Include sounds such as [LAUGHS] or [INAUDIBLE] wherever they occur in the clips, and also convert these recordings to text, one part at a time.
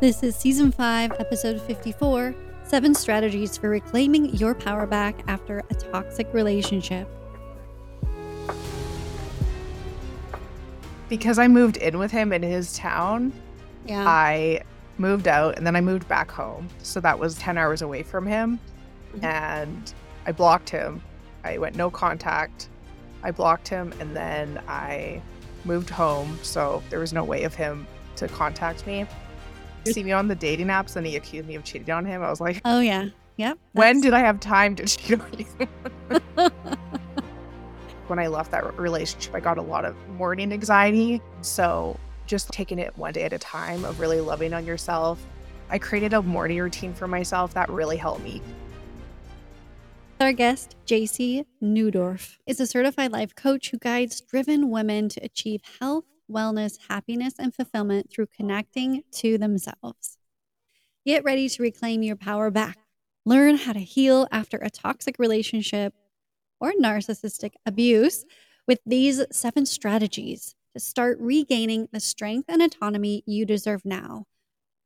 This is season 5, episode 54 Seven Strategies for Reclaiming Your Power Back After a Toxic Relationship. Because I moved in with him in his town, Yeah. I moved out and then I moved back home. So that was 10 hours away from him. Mhm. And I blocked him. I went no contact. I blocked him and then I moved home. So there was no way of him to contact me. [LAUGHS] See me on the dating apps and he accused me of cheating on him. I was like, oh, yeah. Yep. when did I have time to [LAUGHS] cheat on you? [LAUGHS] when I left that relationship, I got a lot of morning anxiety. So just taking it one day at a time of really loving on yourself. I created a morning routine for myself that really helped me. Our guest, Jaycee Neudorf, is a certified life coach who guides driven women to achieve health, wellness, happiness, and fulfillment through connecting to themselves. Get ready to reclaim your power back. Learn how to heal after a toxic relationship or narcissistic abuse with these seven strategies to start regaining the strength and autonomy you deserve now.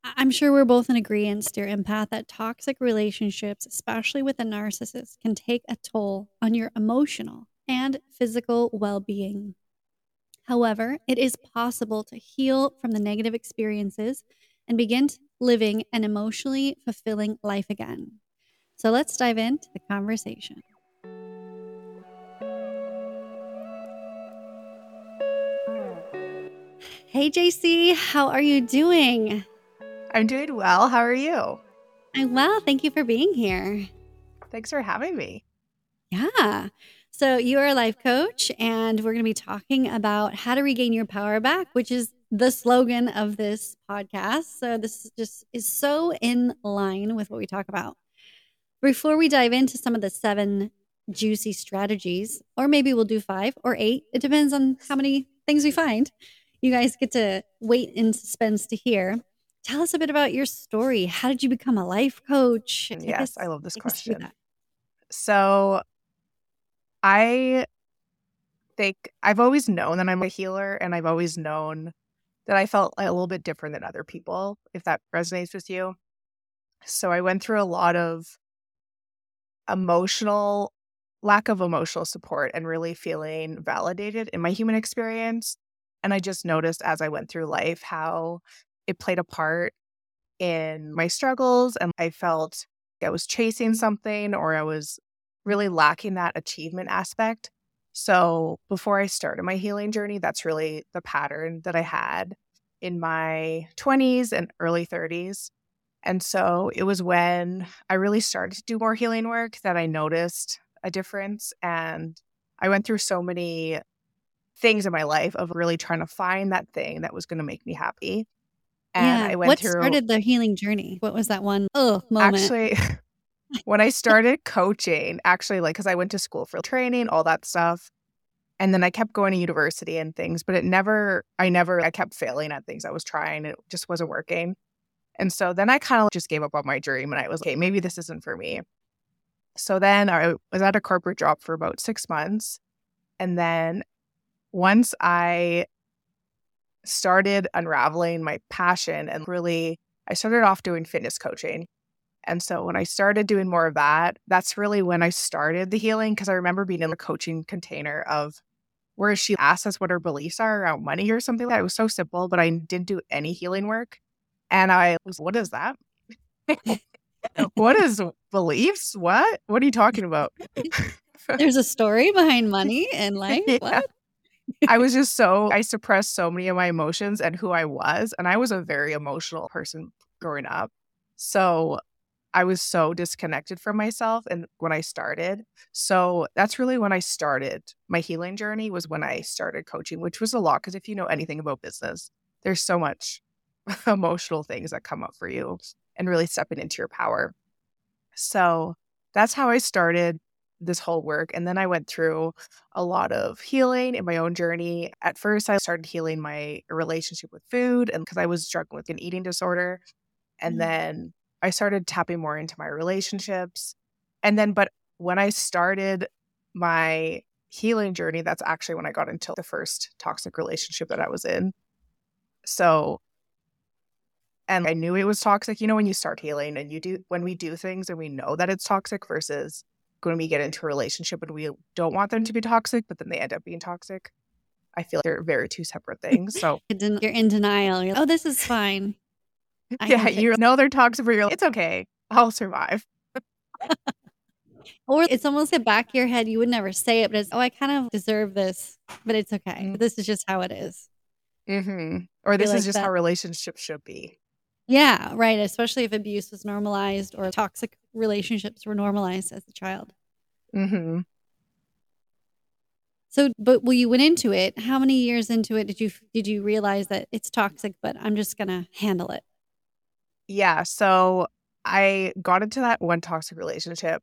I'm sure we're both in agreement, dear empath, that toxic relationships, especially with a narcissist, can take a toll on your emotional and physical well being. However, it is possible to heal from the negative experiences and begin living an emotionally fulfilling life again. So let's dive into the conversation. Hey, Jaycee, how are you doing? I'm doing well. How are you? I'm well. Thank you for being here. Thanks for having me. Yeah. So, you are a life coach, and we're going to be talking about how to regain your power back, which is the slogan of this podcast. So, this just is so in line with what we talk about. Before we dive into some of the seven juicy strategies, or maybe we'll do five or eight, it depends on how many things we find. You guys get to wait in suspense to hear. Tell us a bit about your story. How did you become a life coach? Take Yes, us- I love this take us through question. So I think I've always known that I'm a healer and I've always known that I felt a little bit different than other people, if that resonates with you. So I went through a lot of emotional lack of emotional support and really feeling validated in my human experience. And I just noticed as I went through life how it played a part in my struggles. And I felt I was chasing something or I was really lacking that achievement aspect. So before I started my healing journey, that's really the pattern that I had in my 20s and early 30s. And so it was when I really started to do more healing work that I noticed a difference. And I went through so many things in my life of really trying to find that thing that was going to make me happy. And yeah. I went what through started the healing journey? What was that one? Oh, moment. actually [LAUGHS] when I started coaching, actually like cuz I went to school for training, all that stuff. And then I kept going to university and things, but it never I never I kept failing at things I was trying. It just wasn't working. And so then I kind of just gave up on my dream and I was like, okay, maybe this isn't for me. So then I was at a corporate job for about 6 months. And then once I started unraveling my passion and really I started off doing fitness coaching. And so when I started doing more of that, that's really when I started the healing because I remember being in a coaching container of where she asked us what her beliefs are around money or something like that. It was so simple, but I didn't do any healing work. And I was, what is that? [LAUGHS] [LAUGHS] what is beliefs? What? What are you talking about? [LAUGHS] There's a story behind money and life. Yeah. What? I was just so, I suppressed so many of my emotions and who I was. And I was a very emotional person growing up. So I was so disconnected from myself and when I started. So that's really when I started my healing journey was when I started coaching, which was a lot because if you know anything about business, there's so much [LAUGHS] emotional things that come up for you and really stepping into your power. So that's how I started this whole work. And then I went through a lot of healing in my own journey. At first, I started healing my relationship with food and because I was struggling with an eating disorder. And mm-hmm. then I started tapping more into my relationships. And then, but when I started my healing journey, that's actually when I got into the first toxic relationship that I was in. So, and I knew it was toxic. You know, when you start healing and you do, when we do things and we know that it's toxic versus when we get into a relationship and we don't want them to be toxic, but then they end up being toxic. I feel like they're very two separate things. So [LAUGHS] you're in denial. You're, oh, this is fine. I yeah, you know they're toxic, but you're like, it's okay. I'll survive. or it's almost at back of your head. You would never say it, but it's, oh, I kind of deserve this, but it's okay. Mm-hmm. This is just how it is. Mm-hmm. Or this like is just that. how relationships should be. Yeah, right. Especially if abuse was normalized or toxic relationships were normalized as a child. Mm-hmm. So, but when you went into it, how many years into it did you did you realize that it's toxic, but I'm just gonna handle it? Yeah. So I got into that one toxic relationship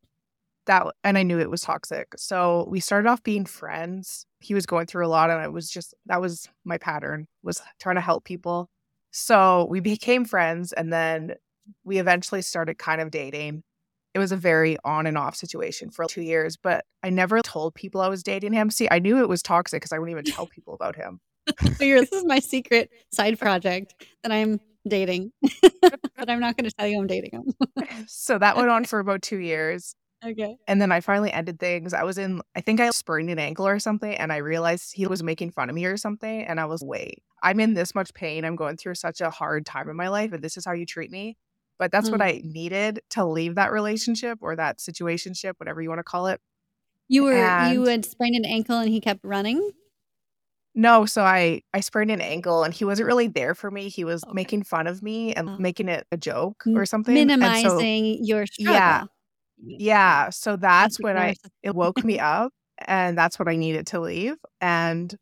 that and I knew it was toxic. So we started off being friends. He was going through a lot and I was just that was my pattern was trying to help people. So we [LAUGHS] became friends and then we eventually started kind of dating. It was a very on and off situation for 2 years, but I never told people I was dating him. See, I knew it was toxic cuz I wouldn't even tell [LAUGHS] people about him. so this is my [LAUGHS] secret side project that I'm dating, [LAUGHS] [LAUGHS] but I'm not going to tell you I'm dating him. [LAUGHS] so that went on for about 2 years. Okay. And then I finally ended things. I was in, I think I sprained an ankle or something, and I realized he was making fun of me or something. And I was, wait, I'm in this much pain. I'm going through such a hard time in my life, and this is how you treat me. But that's mm. what I needed to leave that relationship or that situationship, whatever you want to call it. You were and you had sprained an ankle and he kept running? No, so I I sprained an ankle and he wasn't really there for me. He was okay. making fun of me and oh. making it a joke or something. Minimizing so, your struggle. Yeah. Yeah. So that's when I it woke me up and that's what I needed to leave. And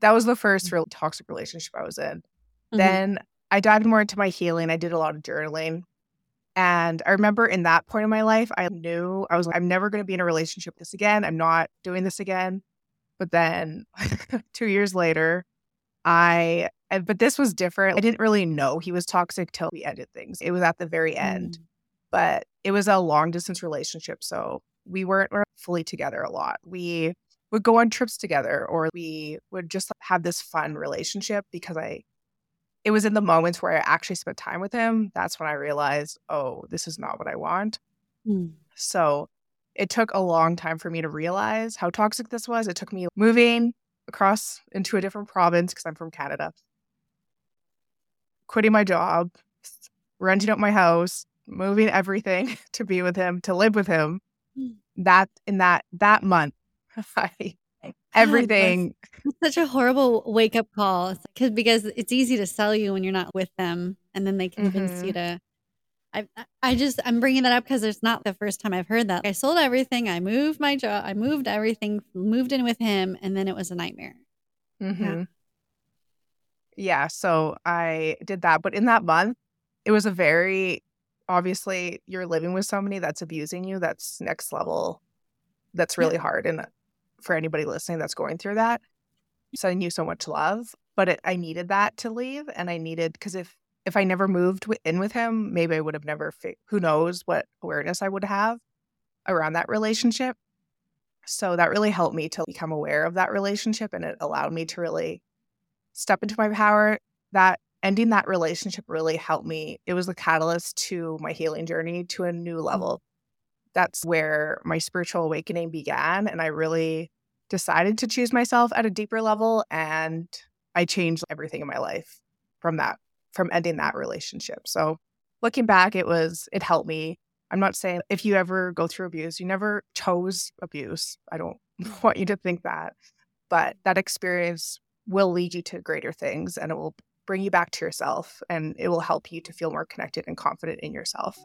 that was the first real toxic relationship I was in. Mm-hmm. Then I dived more into my healing. I did a lot of journaling. And I remember in that point in my life, I knew I was like, I'm never going to be in a relationship with this again. I'm not doing this again. But then [LAUGHS] two years later, I, but this was different. I didn't really know he was toxic till we ended things. It was at the very end. Mm but it was a long distance relationship. So we weren't, fully together a lot. We would go on trips together or we would just have this fun relationship because I, it was in the moments where I actually spent time with him. That's when I realized, oh, this is not what I want. Mm. So it took a long time for me to realize how toxic this was. It took me moving across into a different province because I'm from Canada, quitting my job, renting out my house, moving everything [LAUGHS] to be with him, to live with him. Mm. That in that that month, [LAUGHS] I, everything. It's such a horrible wake up call because because it's easy to sell you when you're not with them, and then they convince mm-hmm. you to. I I just I'm bringing that up because it's not the first time I've heard that. I sold everything. I moved my job. I moved everything. Moved in with him, and then it was a nightmare. Mm-hmm. Yeah. yeah. So I did that, but in that month, it was a very obviously you're living with somebody that's abusing you that's next level that's really yeah. hard and for anybody listening that's going through that sending you so much love but it, i needed that to leave and i needed because if if i never moved in with him maybe i would have never who knows what awareness i would have around that relationship so that really helped me to become aware of that relationship and it allowed me to really step into my power that ending that relationship really helped me. It was the catalyst to my healing journey to a new mm. level. That's where my spiritual awakening began. And I really decided to choose myself at a deeper level. And I changed everything in my life from that, from ending that relationship. So looking back, it was, it helped me. I'm not saying if you ever go through abuse, you never chose abuse. I don't [LAUGHS] want you to think that. But that experience will lead you to greater things and it will bring you back to yourself and it will help you to feel more connected and confident in yourself.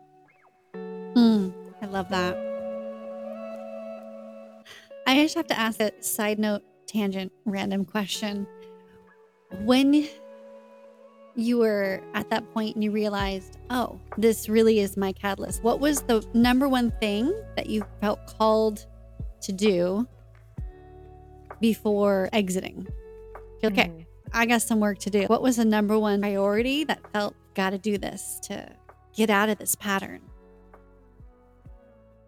Mm, I love that. I just have to ask a side note, tangent, random question. When you were at that point and you realized, oh, this really is my catalyst? What was the number one thing that you felt called to do before exiting? Okay, mm. I got some work to do. What was the number one priority that felt, got to do this to get out of this pattern?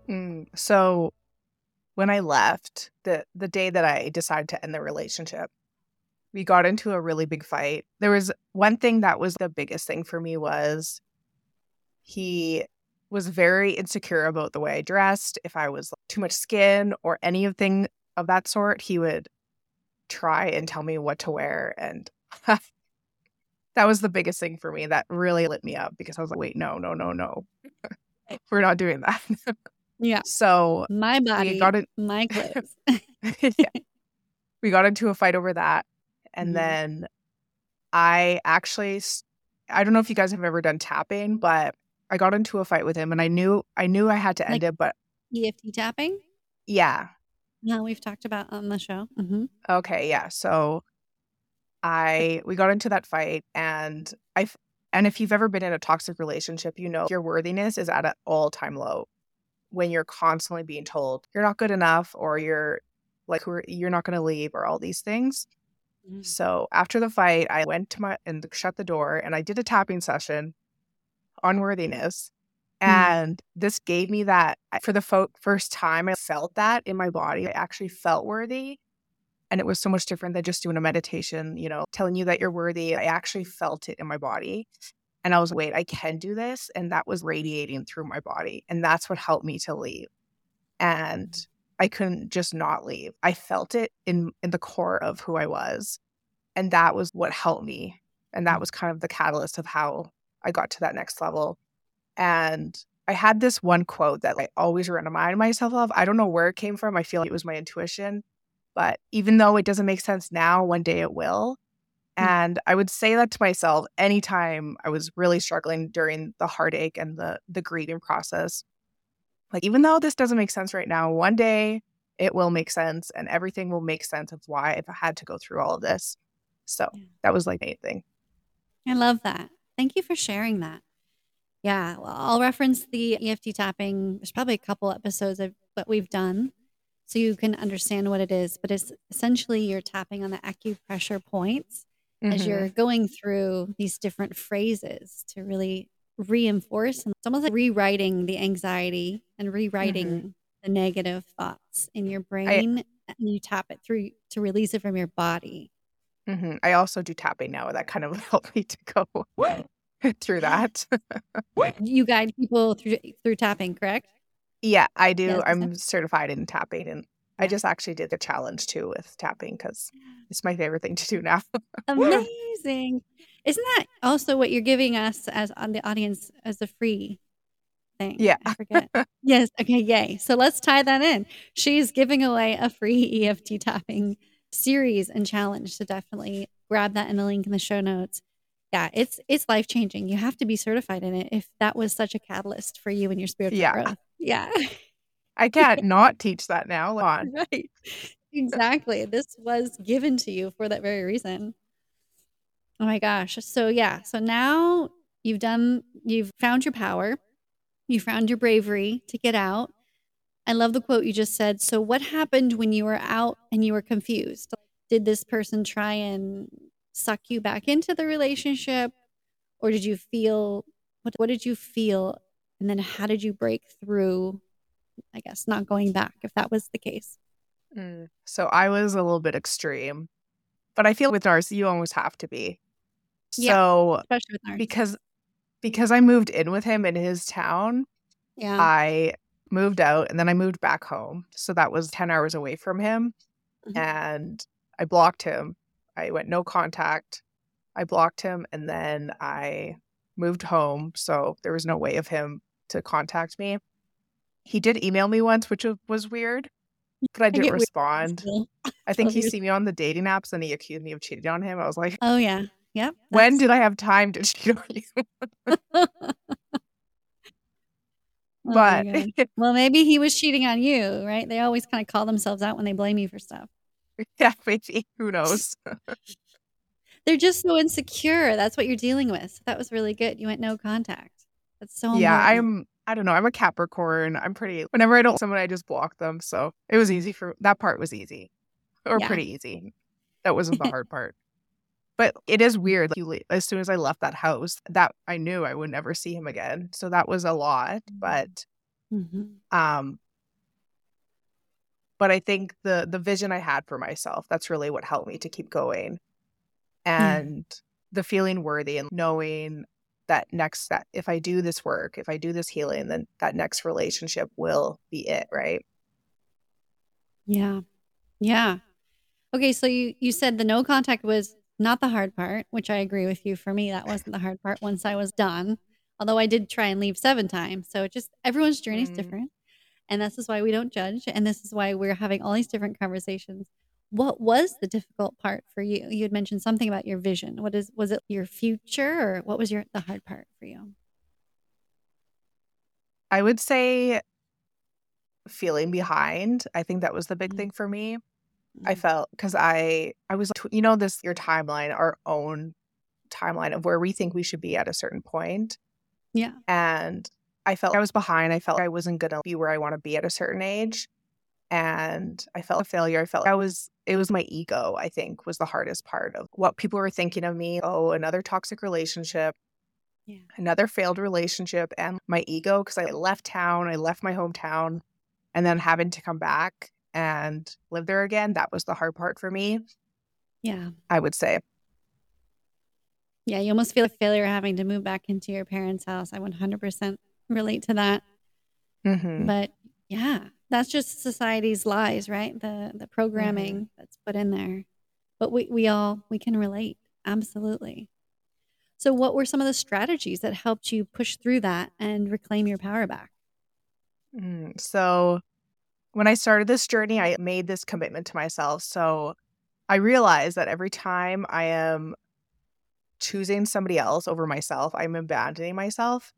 Mm. So when I left, the the day that I decided to end the relationship, we got into a really big fight. There was one thing that was the biggest thing for me was he was very insecure about the way I dressed. If I was too much skin or anything of that sort, he would try and tell me what to wear. And [LAUGHS] that was the biggest thing for me. That really lit me up because I was like, wait, no, no, no, no. [LAUGHS] We're not doing that. yeah. [LAUGHS] So my body, got it, my clothes. yeah. We got into a fight over that. And mm-hmm. then I actually, I don't know if you guys have ever done tapping, but I got into a fight with him and I knew, I knew I had to end like it, but EFT tapping? Yeah. Yeah, we've talked about on the show. Mm-hmm. Okay. Yeah. So I, we got into that fight and I, and if you've ever been in a toxic relationship, you know your worthiness is at an all time low when you're constantly being told you're not good enough or you're like you're not going to leave or all these things. Mm. So after the fight, I went to my and shut the door and I did a tapping session on worthiness. Mm. And this gave me that for the fo- first time, I felt that in my body. I actually felt worthy. And it was so much different than just doing a meditation, you know, telling you that you're worthy. I actually felt it in my body. And I was, wait, I can do this. And that was radiating through my body. And that's what helped me to leave. And I couldn't just not leave. I felt it in in the core of who I was. And that was what helped me. And that mm. was kind of the catalyst of how I got to that next level. And I had this one quote that I always remind myself of. I don't know where it came from. I feel like it was my intuition. But even though it doesn't make sense now, one day it will. Mm. And I would say that to myself anytime I was really struggling during the heartache and the the grieving process. Like, even though this doesn't make sense right now, one day it will make sense and everything will make sense of why if I had to go through all of this. So yeah. that was like anything. I love that. Thank you for sharing that. Yeah, well, I'll reference the EFT tapping. There's probably a couple episodes of what we've done so you can understand what it is. But it's essentially you're tapping on the acupressure points mm-hmm. as you're going through these different phrases to really reinforce and it's almost like rewriting the anxiety and rewriting mm-hmm. the negative thoughts in your brain I, and you tap it through to release it from your body mm-hmm. i also do tapping now that kind of [LAUGHS] helped me to go [LAUGHS] through that [LAUGHS] you guide people through through tapping correct yeah i do yes. i'm certified in tapping and I just actually did the challenge too with tapping because it's my favorite thing to do now. Amazing. Isn't that also what you're giving us as on the audience as a free thing? Yeah. I forget. [LAUGHS] yes. Okay. Yay. So let's tie that in. She's giving away a free [LAUGHS] EFT tapping series and challenge. So definitely grab that in the link in the show notes. Yeah, it's it's life changing. You have to be certified in it if that was such a catalyst for you and your spiritual yeah. growth. Yeah. [LAUGHS] I can't not teach that now. On. Right. Exactly. this was given to you for that very reason. Oh my gosh. So yeah. So now you've done you've found your power. You found your bravery to get out. I love the quote you just said. So what happened when you were out and you were confused? Did this person try and suck you back into the relationship or did you feel what what did you feel and then how did you break through I guess, not going back if that was the case. Mm. So I was a little bit extreme, but I feel with Darcy, you almost have to be. So, yeah, especially with Darcy. because because I moved in with him in his town, yeah, I moved out and then I moved back home. So that was ten hours away from him, mm-hmm. and I blocked him. I went no contact. I blocked him, and then I moved home. So there was no way of him to contact me. He did email me once, which was weird, but I didn't I respond. I [LAUGHS] think he see me on the dating apps and he accused me of cheating on him. I was like, "Oh yeah, yep." When did I have time to [LAUGHS] cheat on you? [LAUGHS] Oh but well, maybe he was cheating on you, right? They always kind of call themselves out when they blame you for stuff. Yeah, maybe. Who knows? They're just so insecure. That's what you're dealing with. So that was really good. You went no contact. That's so yeah. I'm I don't know. I'm a Capricorn. I'm pretty whenever I don't someone I just block them. So it was easy for that part was easy. Or Yeah. pretty easy. That wasn't the [LAUGHS] hard part. But it is weird. Like, as soon as I left that house, that I knew I would never see him again. So that was a lot. But Mhm. um but I think the the vision I had for myself, that's really what helped me to keep going. And the feeling worthy and knowing that next that if I do this work, if I do this healing, then that next relationship will be it, right? Yeah. Yeah. Okay, so you you said the no contact was not the hard part, which I agree with you. For me, that wasn't the hard part once I was done. Although I did try and leave seven times. So it just everyone's journey is Mm. different. And this is why we don't judge. And this is why we're having all these different conversations. What was the difficult part for you? You had mentioned something about your vision. What is was it your future or what was your the hard part for you? I would say feeling behind. I think that was the big Mm. thing for me. I Mm. felt because I I was you know this your timeline, our own timeline of where we think we should be at a certain point. Yeah. and I felt I was behind. I felt I wasn't going to be where I want to be at a certain age. And I felt a failure. I felt I was, it was my ego, I think, was the hardest part of what people were thinking of me. Oh, another toxic relationship, Yeah. another failed relationship, and my ego, because I left town, I left my hometown, and then having to come back and live there again. That was the hard part for me, Yeah. I would say. Yeah, you almost feel like failure having to move back into your parents' house. I 100% relate to that. hmm But yeah, that's just society's lies, right? The the programming that's put in there. But we we all we can relate. Absolutely. So what were some of the strategies that helped you push through that and reclaim your power back? Mm, So when I started this journey, I made this commitment to myself. So I realized that every time I am choosing somebody else over myself, I'm abandoning myself.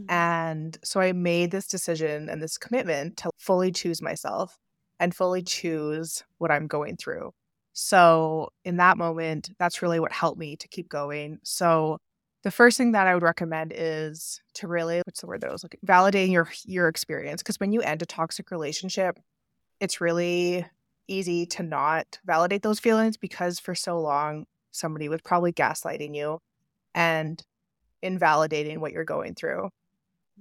Mhm. And so I made this decision and this commitment to fully choose myself and fully choose what I'm going through. So in that moment, that's really what helped me to keep going. So the first thing that I would recommend is to really what's the word that I was looking validating your your experience because when you end a toxic relationship, it's really easy to not validate those feelings because for so long somebody was probably gaslighting you and invalidating what you're going through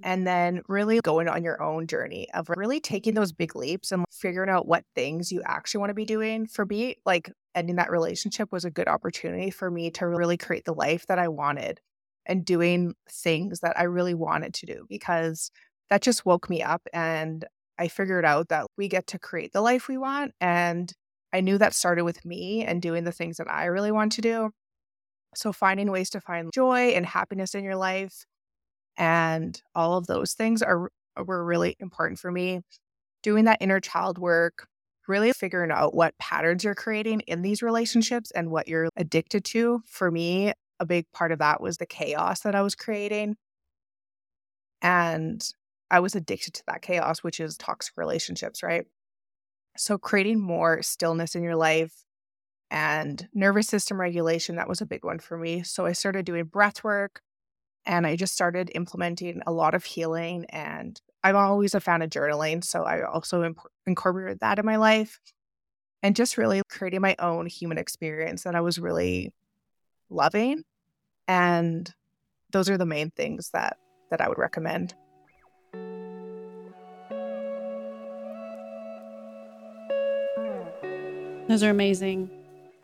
and then really going on your own journey of really taking those big leaps and figuring out what things you actually want to be doing. For me, like ending that relationship was a good opportunity for me to really create the life that I wanted and doing things that I really wanted to do because that just woke me up and I figured out that we get to create the life we want. And I knew that started with me and doing the things that I really want to do. So finding ways to find joy and happiness in your life and all of those things are uh, were really important for me. Doing that inner child work, really figuring out what patterns you're creating in these relationships and what you're addicted to. For me, a big part of that was the chaos that I was creating. And I was addicted to that chaos, which is toxic relationships, right? So creating more stillness in your life and nervous system regulation, that was a big one for me. So I started doing breath work and I just started implementing a lot of healing. And I'm always a fan of journaling. So I also imp- incorporated that in my life and just really creating my own human experience that I was really loving. And those are the main things that that I would recommend. Those are amazing.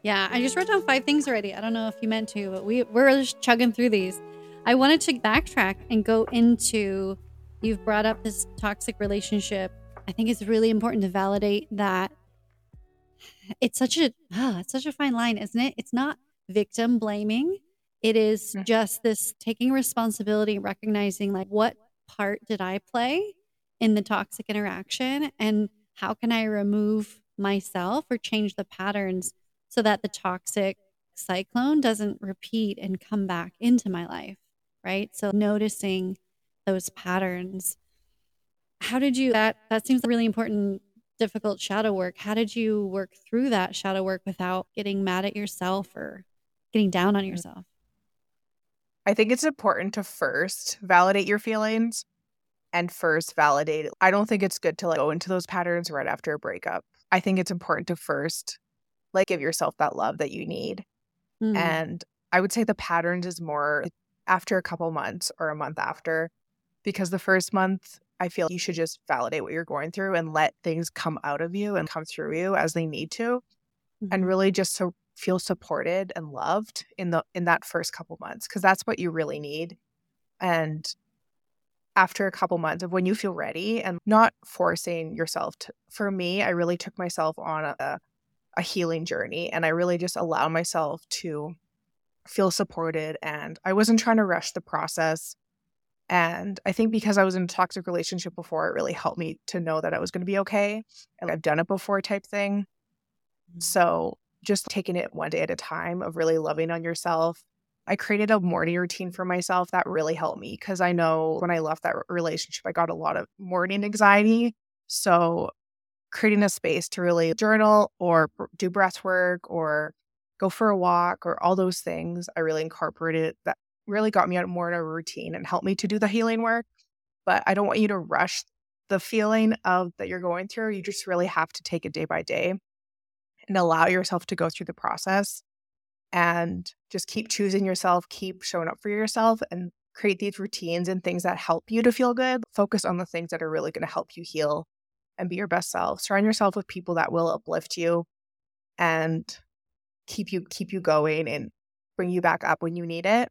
Yeah, I just wrote down five things already. I don't know if you meant to, but we we're just chugging through these. I wanted to backtrack and go into you've brought up this toxic relationship. I think it's really important to validate that it's such a ah, it's such a fine line, isn't it? It's not victim blaming. It is Mhm. just this taking responsibility, recognizing like what part did I play in the toxic interaction and how can I remove myself or change the patterns so that the toxic cyclone doesn't repeat and come back into my life, right? So noticing those patterns. How did you that that seems really important difficult shadow work. How did you work through that shadow work without getting mad at yourself or getting down on yourself. I think it's important to first validate your feelings and first validate it. I don't think it's good to like go into those patterns right after a breakup. I think it's important to first like give yourself that love that you need. Mm. And I would say the patterns is more after a couple months or a month after because the first month I feel you should just validate what you're going through and let things come out of you and come through you as they need to mm-hmm. and really just to feel supported and loved in the in that first couple months because that's what you really need and after a couple months of when you feel ready and not forcing yourself to for me i really took myself on a, a healing journey and i really just allowed myself to feel supported and i wasn't trying to rush the process and i think because i was in a toxic relationship before it really helped me to know that i was going to be okay and i've done it before type thing mm-hmm. so just taking it one day at a time of really loving on yourself. I created a morning routine for myself that really helped me because I know when I left that relationship, I got a lot of morning anxiety. So, creating a space to really journal or do breath work or go for a walk or all those things, I really incorporated that really got me out more in a routine and helped me to do the healing work. But I don't want you to rush the feeling of that you're going through. You just really have to take it day by day and allow yourself to go through the process and just keep choosing yourself, keep showing up for yourself and create these routines and things that help you to feel good. Focus on the things that are really going to help you heal and be your best self. Surround yourself with people that will uplift you and keep you keep you going and bring you back up when you need it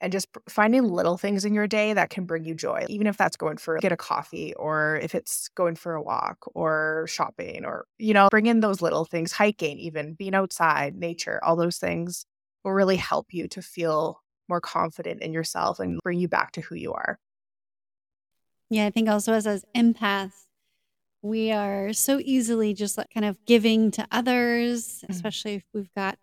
and just finding little things in your day that can bring you joy even if that's going for get a coffee or if it's going for a walk or shopping or you know bring in those little things hiking even being outside nature all those things will really help you to feel more confident in yourself and bring you back to who you are. Yeah i think also as as empaths we are so easily just like kind of giving to others mm-hmm. especially if we've got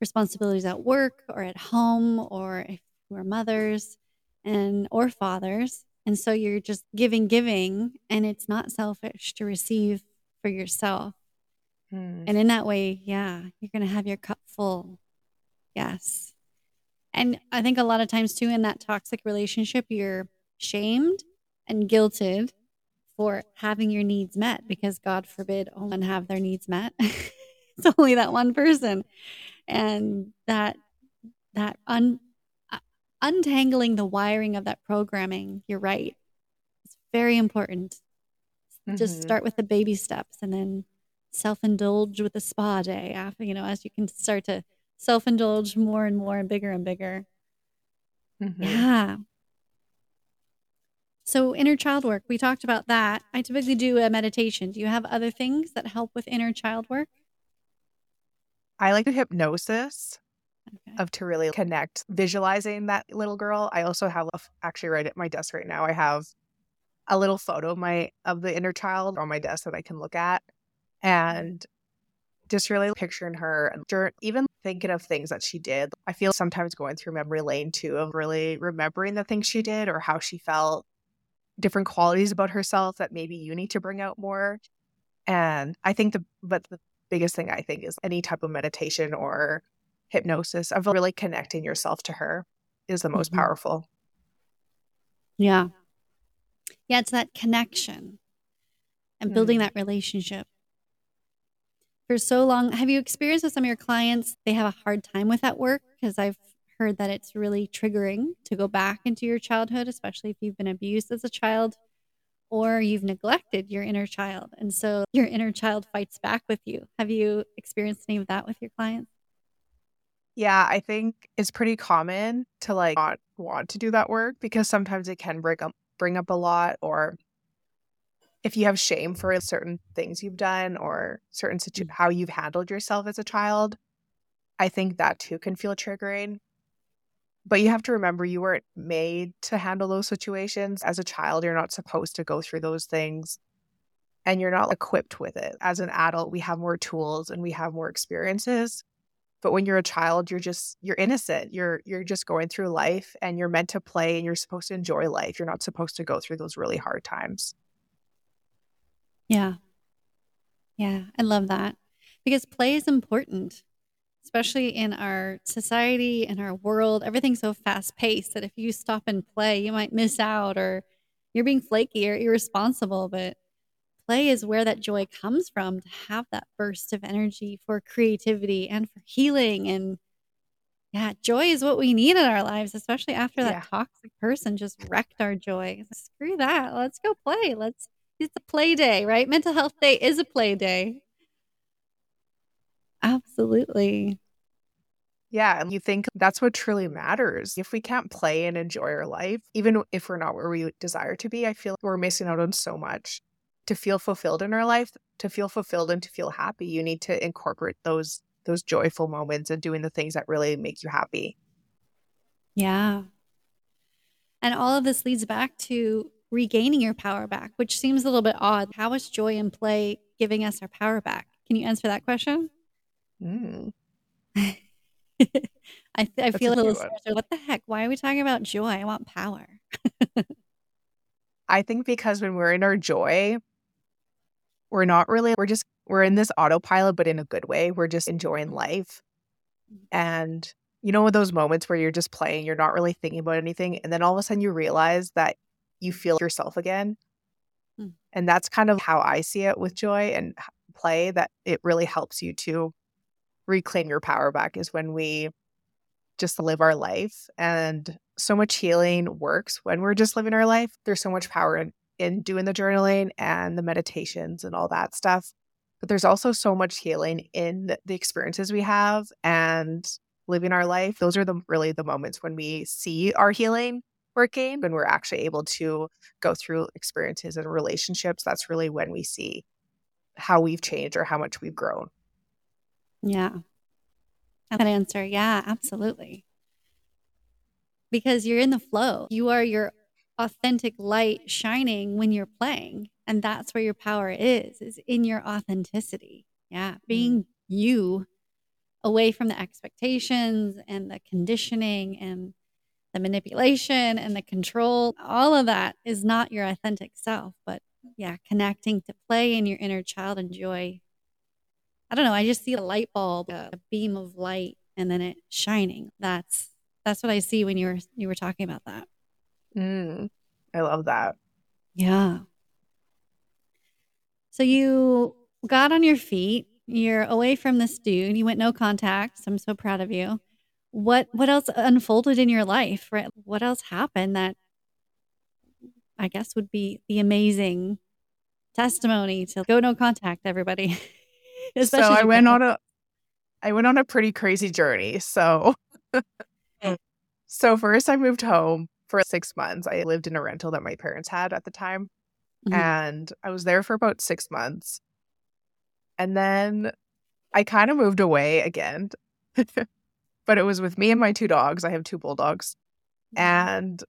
responsibilities at work or at home or if we're mothers and or fathers and so you're just giving giving and it's not selfish to receive for yourself hmm. and in that way yeah you're going to have your cup full yes and i think a lot of times too in that toxic relationship you're shamed and guilted for having your needs met because god forbid only have their needs met [LAUGHS] it's only that one person and that that un untangling the wiring of that programming, you're right. It's very important. Mm-hmm. Just start with the baby steps and then self indulge with a spa day after, you know, as you can start to self indulge more and more and bigger and bigger. Mm-hmm. Yeah. So, inner child work, we talked about that. I typically do a meditation. Do you have other things that help with inner child work? I like the hypnosis okay. of to really connect, visualizing that little girl. I also have actually right at my desk right now. I have a little photo of my of the inner child on my desk that I can look at, and just really picturing her and even thinking of things that she did. I feel sometimes going through memory lane too of really remembering the things she did or how she felt, different qualities about herself that maybe you need to bring out more. And I think the but the biggest thing I think is any type of meditation or hypnosis of really connecting yourself to her is the most mm-hmm. powerful. Yeah. Yeah, it's that connection and building mm. that relationship. For so long, have you experienced with some of your clients, they have a hard time with that work? Because I've heard that it's really triggering to go back into your childhood, especially if you've been abused as a child or you've neglected your inner child. And so your inner child fights back with you. Have you experienced any of that with your clients? Yeah, I think it's pretty common to like not want to do that work because sometimes it can bring up bring up a lot or if you have shame for certain things you've done or certain situ- mm. how you've handled yourself as a child, I think that too can feel triggering. But you have to remember you weren't made to handle those situations. As a child, you're not supposed to go through those things and you're not equipped with it. As an adult, we have more tools and we have more experiences but when you're a child you're just you're innocent. You're you're just going through life and you're meant to play and you're supposed to enjoy life. You're not supposed to go through those really hard times. Yeah. Yeah i love that. Because play is important especially in our society and our world. Everything's so fast paced that if you stop and play, you might miss out or you're being flaky or irresponsible. But play is where that joy comes from to have that burst of energy for creativity and for healing. And yeah, joy is what we need in our lives, especially after that Yeah. toxic person just wrecked our joy. Screw that. Let's go play. Let's, it's a play day, right? Mental health day is a play day. Absolutely. Yeah. And you think that's what truly matters. If we can't play and enjoy our life, even if we're not where we desire to be, I feel we're missing out on so much. To feel fulfilled in our life, to feel fulfilled and to feel happy, you need to incorporate those those joyful moments and doing the things that really make you happy. Yeah. And all of this leads back to regaining your power back, which seems a little bit odd. How is joy and play giving us our power back? Can you answer that question? Mm. [LAUGHS] I, I That's feel a little What the heck? Why are we talking about joy? I want power. I think because when we're in our joy, we're not really, we're just, we're in this autopilot, but in a good way. We're just enjoying life. And you know, those moments where you're just playing, you're not really thinking about anything. And then all of a sudden you realize that you feel yourself again. Mm. And that's kind of how I see it with joy and play, that it really helps you to reclaim your power back is when we just live our life. And so much healing works when we're just living our life. There's so much power in, in doing the journaling and the meditations and all that stuff. But there's also so much healing in the, experiences we have and living our life. Those are the really the moments when we see our healing working, when we're actually able to go through experiences and relationships. That's really when we see how we've changed or how much we've grown. Yeah. That answer. Yeah, absolutely. Because you're in the flow. You are your authentic light shining when you're playing. And that's where your power is, is in your authenticity. Yeah. Being mm. you away from the expectations and the conditioning and the manipulation and the control. All of that is not your authentic self. But yeah, connecting to play in your inner child and joy I don't know. I just see a light bulb, a beam of light, and then it shining. That's that's what I see when you were you were talking about that. Mm, I love that. Yeah. So you got on your feet. You're away from this dude. You went no contact. I'm so proud of you. What what else unfolded in your life? Right? What else happened that I guess would be the amazing testimony to go no contact, everybody. [LAUGHS] [LAUGHS] so I went on a I went on a pretty crazy journey. So [LAUGHS] so first I moved home for 6 months. I lived in a rental that my parents had at the time Mhm. and I was there for about 6 months. And then I kind of moved away again. [LAUGHS] but it was with me and my two dogs. I have two bulldogs. And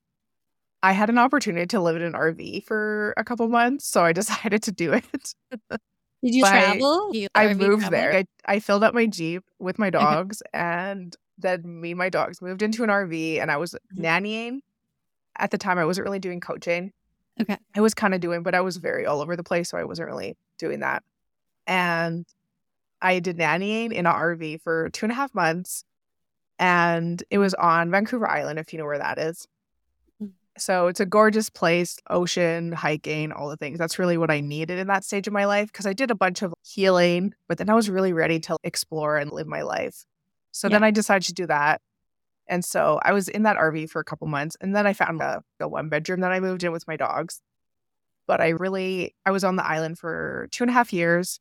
I had an opportunity to live in an RV for a couple months, so I decided to do it. Did you But travel? You I moved travel? there. I, I filled up my Jeep with my dogs, and then me and my dogs moved into an RV, and I was Mhm. nannying. At the time, I wasn't really doing coaching. Okay. I was kind of doing, but I was very all over the place, so I wasn't really doing that. And I did nannying in an RV for two and a half months, and it was on Vancouver Island, if you know where that is. So it's a gorgeous place, ocean, hiking, all the things. That's really what I needed in that stage of my life because I did a bunch of healing, but then I was really ready to explore and live my life. So then I decided to do that. And so I was in that RV for a couple months and then I found a, a one bedroom that I moved in with my dogs. But I really, I was on the island for two and a half years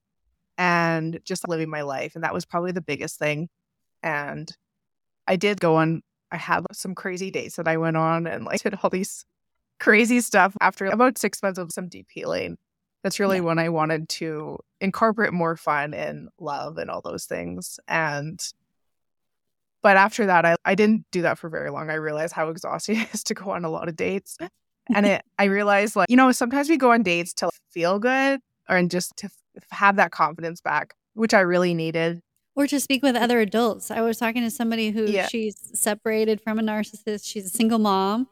and just living my life. And that was probably the biggest thing. And I did go on, I had some crazy dates that I went on and like [LAUGHS] did all these crazy stuff after about six months of some deep healing. That's really Yeah. when I wanted to incorporate more fun and love and all those things. And but after that, I, I didn't do that for very long. I realized how exhausting [LAUGHS] it is to go on a lot of dates. And [LAUGHS] it, I realized, like, you know, sometimes we go on dates to feel good or and just to have that confidence back, which I really needed. Or to speak with other adults. I was talking to somebody who Yeah. she's separated from a narcissist. She's a single mom.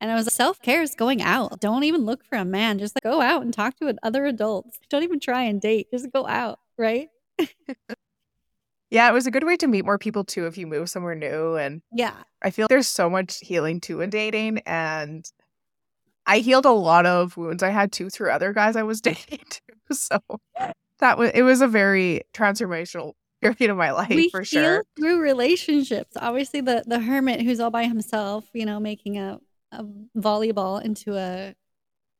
And I was like, self care is going out. Don't even look for a man. Just like go out and talk to other adults. Don't even try and date. Just go out, right? [LAUGHS] Yeah, it was a good way to meet more people too if you move somewhere new. And Yeah. I feel like there's so much healing too in dating. And I healed a lot of wounds I had too through other guys I was [LAUGHS] dating too. So that was it was a very transformational period of my life we for sure. through relationships. Obviously, the the hermit who's all by himself, you know, making a, a volleyball into a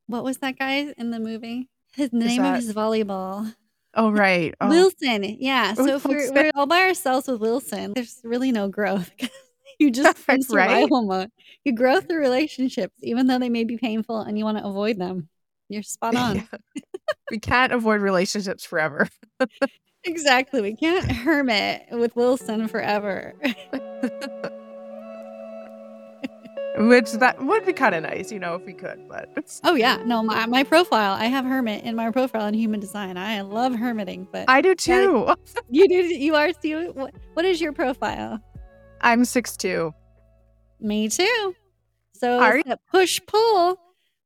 what was that guy in the movie? His name that- of his volleyball. Oh right. Oh, Wilson. Yeah. [LAUGHS] So if we're, we're all by ourselves with Wilson, there's really no growth. [LAUGHS] you just [LAUGHS] in Right. mode. You grow through relationships, even though they may be painful and you want to avoid them. You're spot on. Yeah. we can't avoid relationships forever. Exactly. We can't hermit with Wilson forever. Which that would be kind of nice, you know, if we could, but [LAUGHS] Oh yeah, no, my, my profile. I have hermit in my profile in human design. I love hermiting, but I do too. [LAUGHS] [LAUGHS] you do you are too. What, what is your profile? I'm six two. Me too. So push pull.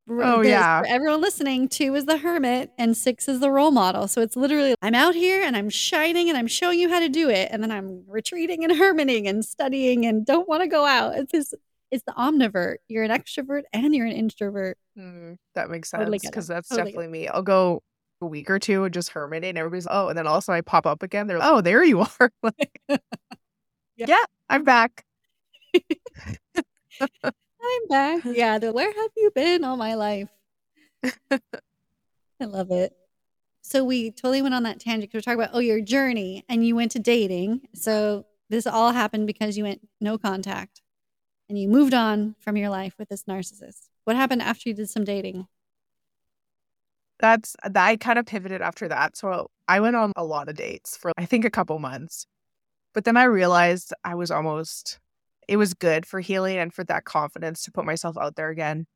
Oh, this- yeah. For everyone listening, two is the hermit and six is the role model. So it's literally I'm out here and I'm shining and I'm showing you how to do it, and then I'm retreating and [LAUGHS] hermiting and studying and don't want to go out. It's just it's the omnivert. You're an extrovert and you're an introvert. Mm, that makes sense because that's Totally definitely me. I'll go a week or two and just hermit and everybody's oh, and then also I pop up again. They're like, oh, there you [LAUGHS] are. Like, [LAUGHS] Yeah. yeah, I'm back. I'm back. [SIGHS] Yeah, the where have you been all my life? I love it. So we totally went on that tangent because we're talking about oh your journey and you went to dating. So this all happened because you went no contact and you moved on from your life with this narcissist. What happened after you did some dating? That's that I kind of pivoted after that. So I went on a lot of dates for I think a couple months. But then I realized I was almost it was good for healing and for that confidence to put myself out there again.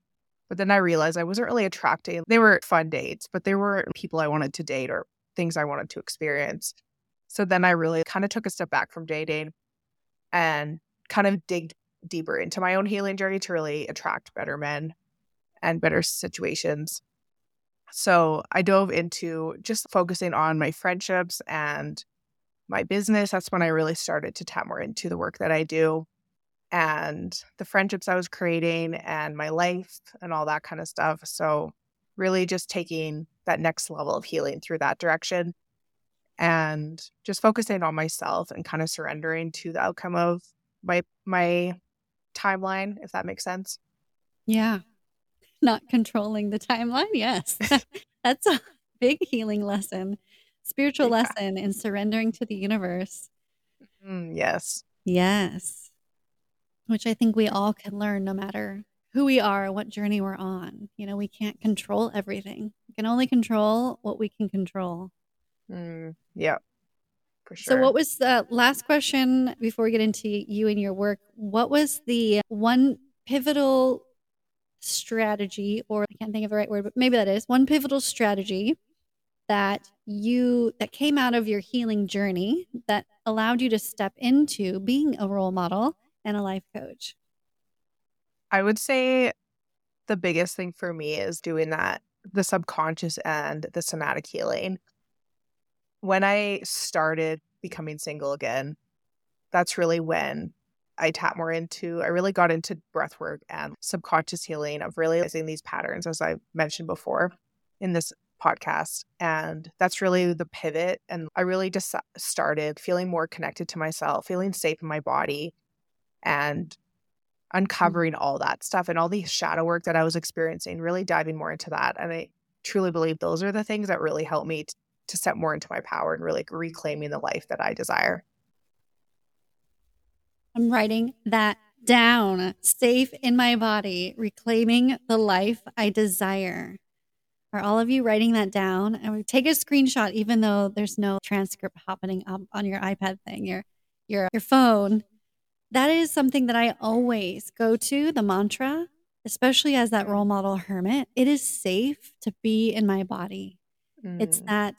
But then I realized I wasn't really attracting. They were fun dates, but they weren't people I wanted to date or things I wanted to experience. So then I really kind of took a step back from dating and kind of digged deeper into my own healing journey to really attract better men and better situations. So I dove into just focusing on my friendships and my business. That's when I really started to tap more into the work that I do and the friendships I was creating and my life and all that kind of stuff. So, really just taking that next level of healing through that direction and just focusing on myself and kind of surrendering to the outcome of my my timeline if that makes sense. Yeah. Not controlling the timeline. Yes. [LAUGHS] That's a big healing lesson, spiritual Yeah. lesson in surrendering to the universe. Mm, yes. Yes. Which I think we all can learn no matter who we are, what journey we're on. You know, we can't control everything. We can only control what we can control. Mm, yeah. For sure. So, what was the last question before we get into you and your work? What was the one pivotal strategy, or I can't think of the right word, but maybe that is one pivotal strategy that you that came out of your healing journey that allowed you to step into being a role model and a life coach? I would say the biggest thing for me is doing that the subconscious and the somatic healing. When I started becoming single again, that's really when I tap more into, I really got into breath work and subconscious healing of realizing these patterns, as I mentioned before in this podcast. And that's really the pivot. And I really just started feeling more connected to myself, feeling safe in my body, and uncovering all that stuff and all the shadow work that I was experiencing, really diving more into that. And I truly believe those are the things that really help me t- to step more into my power and really reclaiming the life that I desire. I'm writing that down. Safe in my body, reclaiming the life I desire. Are all of you writing that down? And we take a screenshot, even though there's no transcript happening on your iPad thing, your your your phone. That is something that I always go to, the mantra, especially as that role model hermit. It is safe to be in my body. It's Mm, that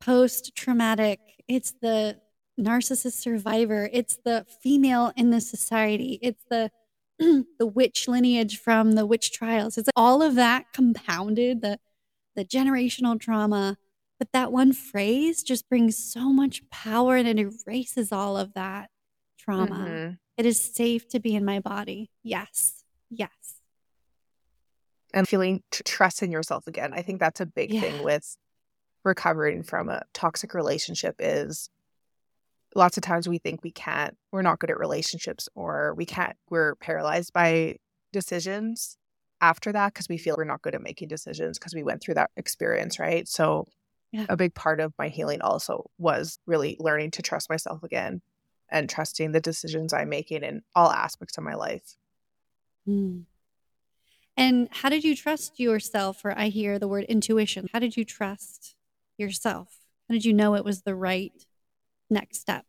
post traumatic, it's the narcissist survivor, it's the female in the society, it's the [CLEARS THROAT] the witch lineage from the witch trials. It's all of that compounded, the the generational trauma But that one phrase just brings so much power and it erases all of that trauma. Mhm. It is safe to be in my body. Yes. Yes. And feeling t- trust in yourself again. I think that's a big Yeah. thing with recovering from a toxic relationship is lots of times we think we can't we're not good at relationships or we can't we're paralyzed by decisions after that because we feel we're not good at making decisions because we went through that experience right so Yeah. a big part of my healing also was really learning to trust myself again and trusting the decisions i'm making in all aspects of my life Mm. And how did you trust yourself? Or I hear the word intuition. How did you trust yourself? How did you know it was the right next step?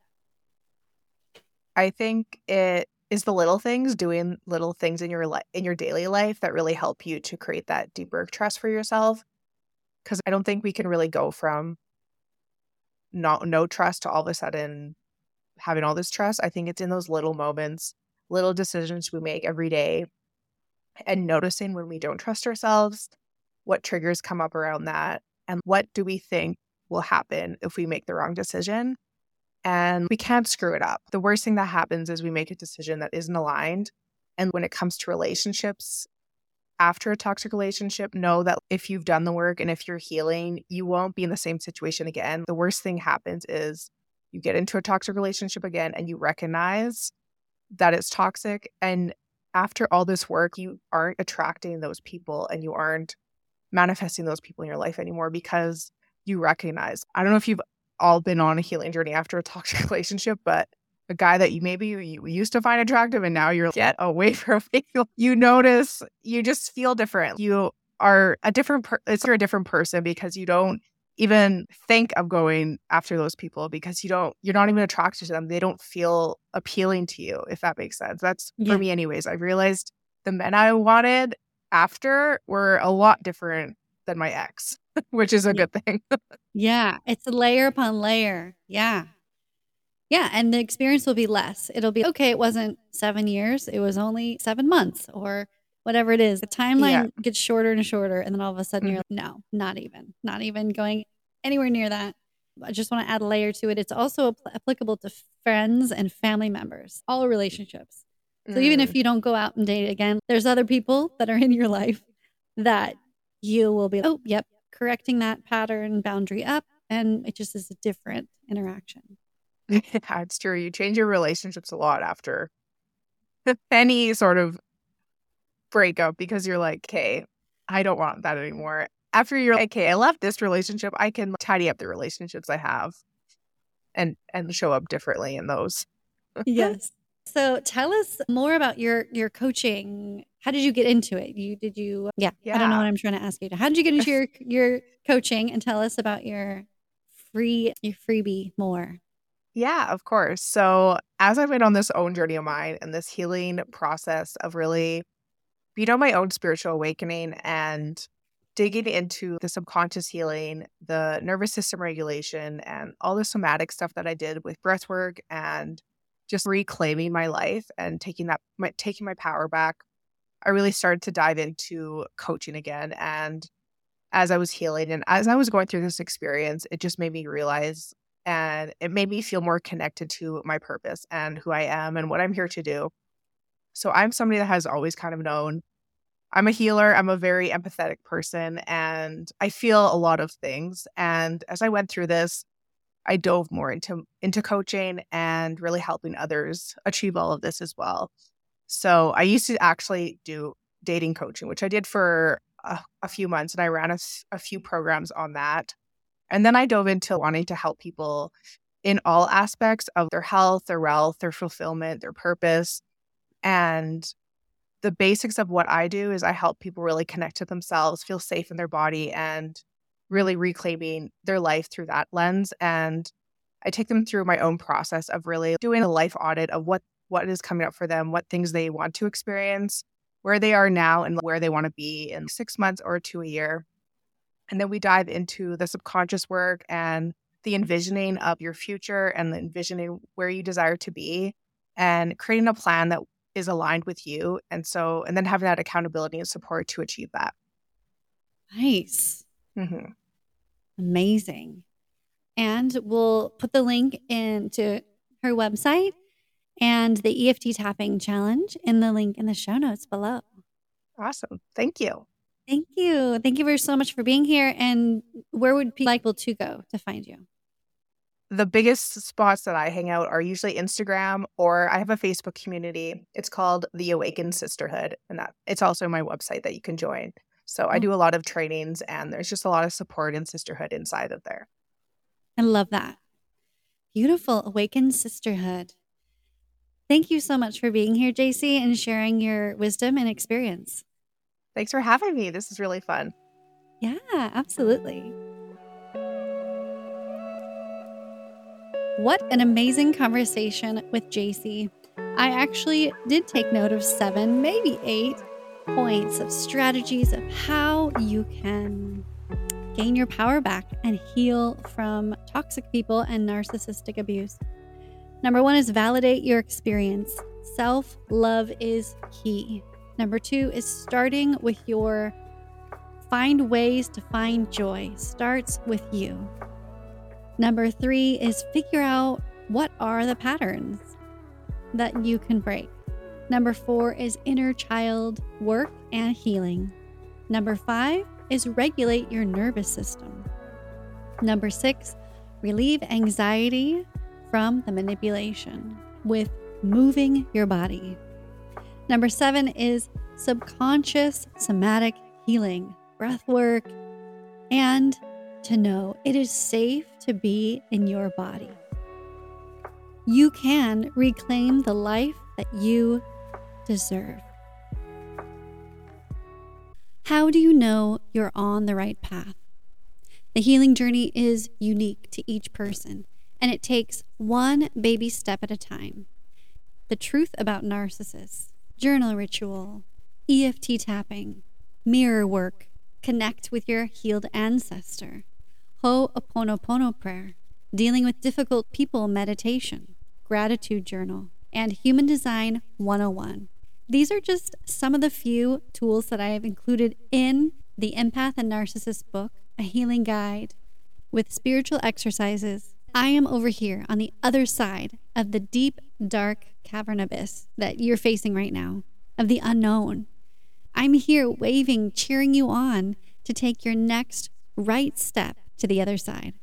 i think it is the little things doing little things in your life in your daily life that really help you to create that deeper trust for yourself because i don't think we can really go from not no trust to all of a sudden having all this trust i think it's in those little moments little decisions we make every day and noticing when we don't trust ourselves what triggers come up around that and what do we think will happen if we make the wrong decision and we can't screw it up. The worst thing that happens is we make a decision that isn't aligned. And when it comes to relationships, after a toxic relationship, know that if you've done the work and if you're healing, you won't be in the same situation again. The worst thing happens is you get into a toxic relationship again and you recognize that it's toxic. And after all this work, you aren't attracting those people and you aren't manifesting those people in your life anymore because you recognize. I don't know if you've all been on a healing journey after a toxic [LAUGHS] relationship, but a guy that you maybe you, used to find attractive and now you're get away [LAUGHS] from it. You notice you just feel different. You are a different per- it's you're a different person because you don't even think of going after those people because you don't you're not even attracted to them. They don't feel appealing to you, if that makes sense. That's Yeah. for me anyways. I realized the men I wanted after were a lot different than my ex, [LAUGHS] which is a Yeah. good thing. [LAUGHS] Yeah, it's a layer upon layer. Yeah. Yeah, and the experience will be less. It'll be okay, it wasn't 7 years, it was only 7 months or whatever it is. The timeline gets shorter and shorter and then all of a sudden you're like, no, not even. Not even going anywhere near that. I just want to add a layer to it. It's also apl- applicable to friends and family members, all relationships. So even Mm. if you don't go out and date again, there's other people that are in your life that you will be, oh, yep, correcting that pattern boundary up. And it just is a different interaction. [LAUGHS] Yeah, it's true. You change your relationships a lot after [LAUGHS] any sort of breakup because you're like, okay, I don't want that anymore. After you're like, okay, I left this relationship, I can tidy up the relationships I have and and show up differently in those. [LAUGHS] yes. So tell us more about your your coaching. How did you get into it? You did you yeah, yeah. I don't know what I'm trying to ask you. How did you get into your [LAUGHS] your coaching and tell us about your free your freebie more? Yeah, of course. So, as I went on this own journey of mine and this healing process of really being know, my own spiritual awakening and digging into the subconscious healing, the nervous system regulation, and all the somatic stuff that I did with breath work and just reclaiming my life and taking that my, taking my power back, I really started to dive into coaching again. And as I was healing and as I was going through this experience, it just made me realize and it made me feel more connected to my purpose and who I am and what I'm here to do. So I'm somebody that has always kind of known I'm a healer, I'm a very empathetic person and I feel a lot of things and as I went through this I dove more into into coaching and really helping others achieve all of this as well. So I used to actually do dating coaching, which I did for a, a few months and I ran a few programs on that. And then I dove into wanting to help people in all aspects of their health, their wealth, their fulfillment, their purpose. And the basics of what I do is I help people really connect to themselves, feel safe in their body, and really reclaiming their life through that lens. And I take them through my own process of really doing a life audit of what what is coming up for them, what things they want to experience, where they are now, and where they want to be in six months or to a year. And then we dive into the subconscious work and the envisioning of your future and the envisioning where you desire to be and creating a plan that is aligned with you. And so, and then having that accountability and support to achieve that. Nice. hmm amazing. And we'll put the link into her website and the EFT tapping challenge in the link in the show notes below. Awesome. Thank you. Thank you. Thank you very so much for being here. And where would people like to go to find you? The biggest spots that I hang out are usually Instagram or I have a Facebook community. It's called the Awakened Sisterhood, and that it's also my website that you can join. So I oh. do a lot of trainings, and there's just a lot of support and sisterhood inside of there. I love that. Beautiful Awakened Sisterhood. Thank you so much for being here, Jaycee, and sharing your wisdom and experience. Thanks for having me. This is really fun. Yeah, absolutely. What an amazing conversation with Jaycee. I actually did take note of seven, maybe eight points of strategies of how you can gain your power back and heal from toxic people and narcissistic abuse. Number one is validate your experience. Self love is key. Number two is starting with your find ways to find joy, starts with you. Number three is figure out what are the patterns that you can break. Number four is inner child work and healing. Number five is regulate your nervous system. Number six, relieve anxiety from the manipulation with moving your body. Number seven is subconscious somatic healing, breath work, and to know it is safe to be in your body. You can reclaim the life that you deserve. How do you know you're on the right path? The healing journey is unique to each person and it takes one baby step at a time. The truth about narcissists, journal ritual, EFT tapping, mirror work, connect with your healed ancestor, Ho'oponopono prayer, dealing with difficult people meditation, gratitude journal, and human design 101. These are just some of the few tools that I have included in the Empath and Narcissist book, a healing guide with spiritual exercises I am over here on the other side of the deep, dark cavern abyss that you're facing right now, of the unknown. I'm here waving, cheering you on to take your next right step to the other side.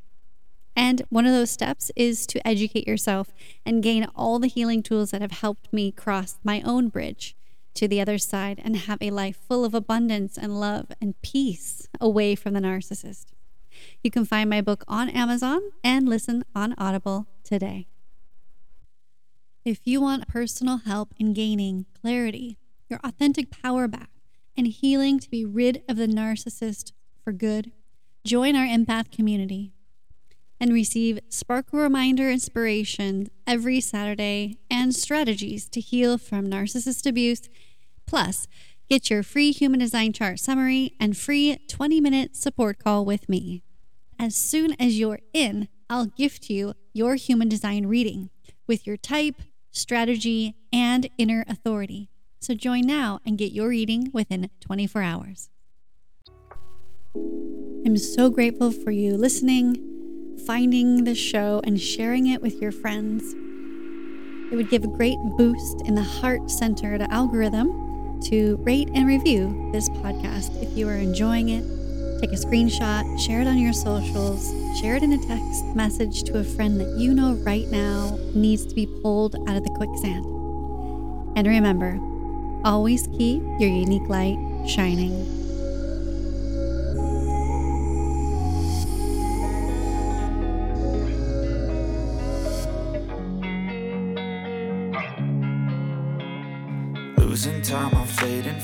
And one of those steps is to educate yourself and gain all the healing tools that have helped me cross my own bridge to the other side and have a life full of abundance and love and peace away from the narcissist. You can find my book on Amazon and listen on Audible today. If you want personal help in gaining clarity, your authentic power back, and healing to be rid of the narcissist for good, join our empath community and receive sparkle reminder inspiration every Saturday and strategies to heal from narcissist abuse. Plus, get your free human design chart summary and free 20 minute support call with me. As soon as you're in, I'll gift you your human design reading with your type, strategy, and inner authority. So join now and get your reading within 24 hours. I'm so grateful for you listening, finding the show, and sharing it with your friends. It would give a great boost in the heart centered algorithm to rate and review this podcast if you are enjoying it Take a screenshot, share it on your socials, share it in a text message to a friend that you know right now needs to be pulled out of the quicksand. And remember, always keep your unique light shining.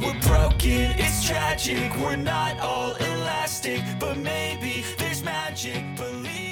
We're broken, it's tragic, we're not all elastic, but maybe there's magic, believe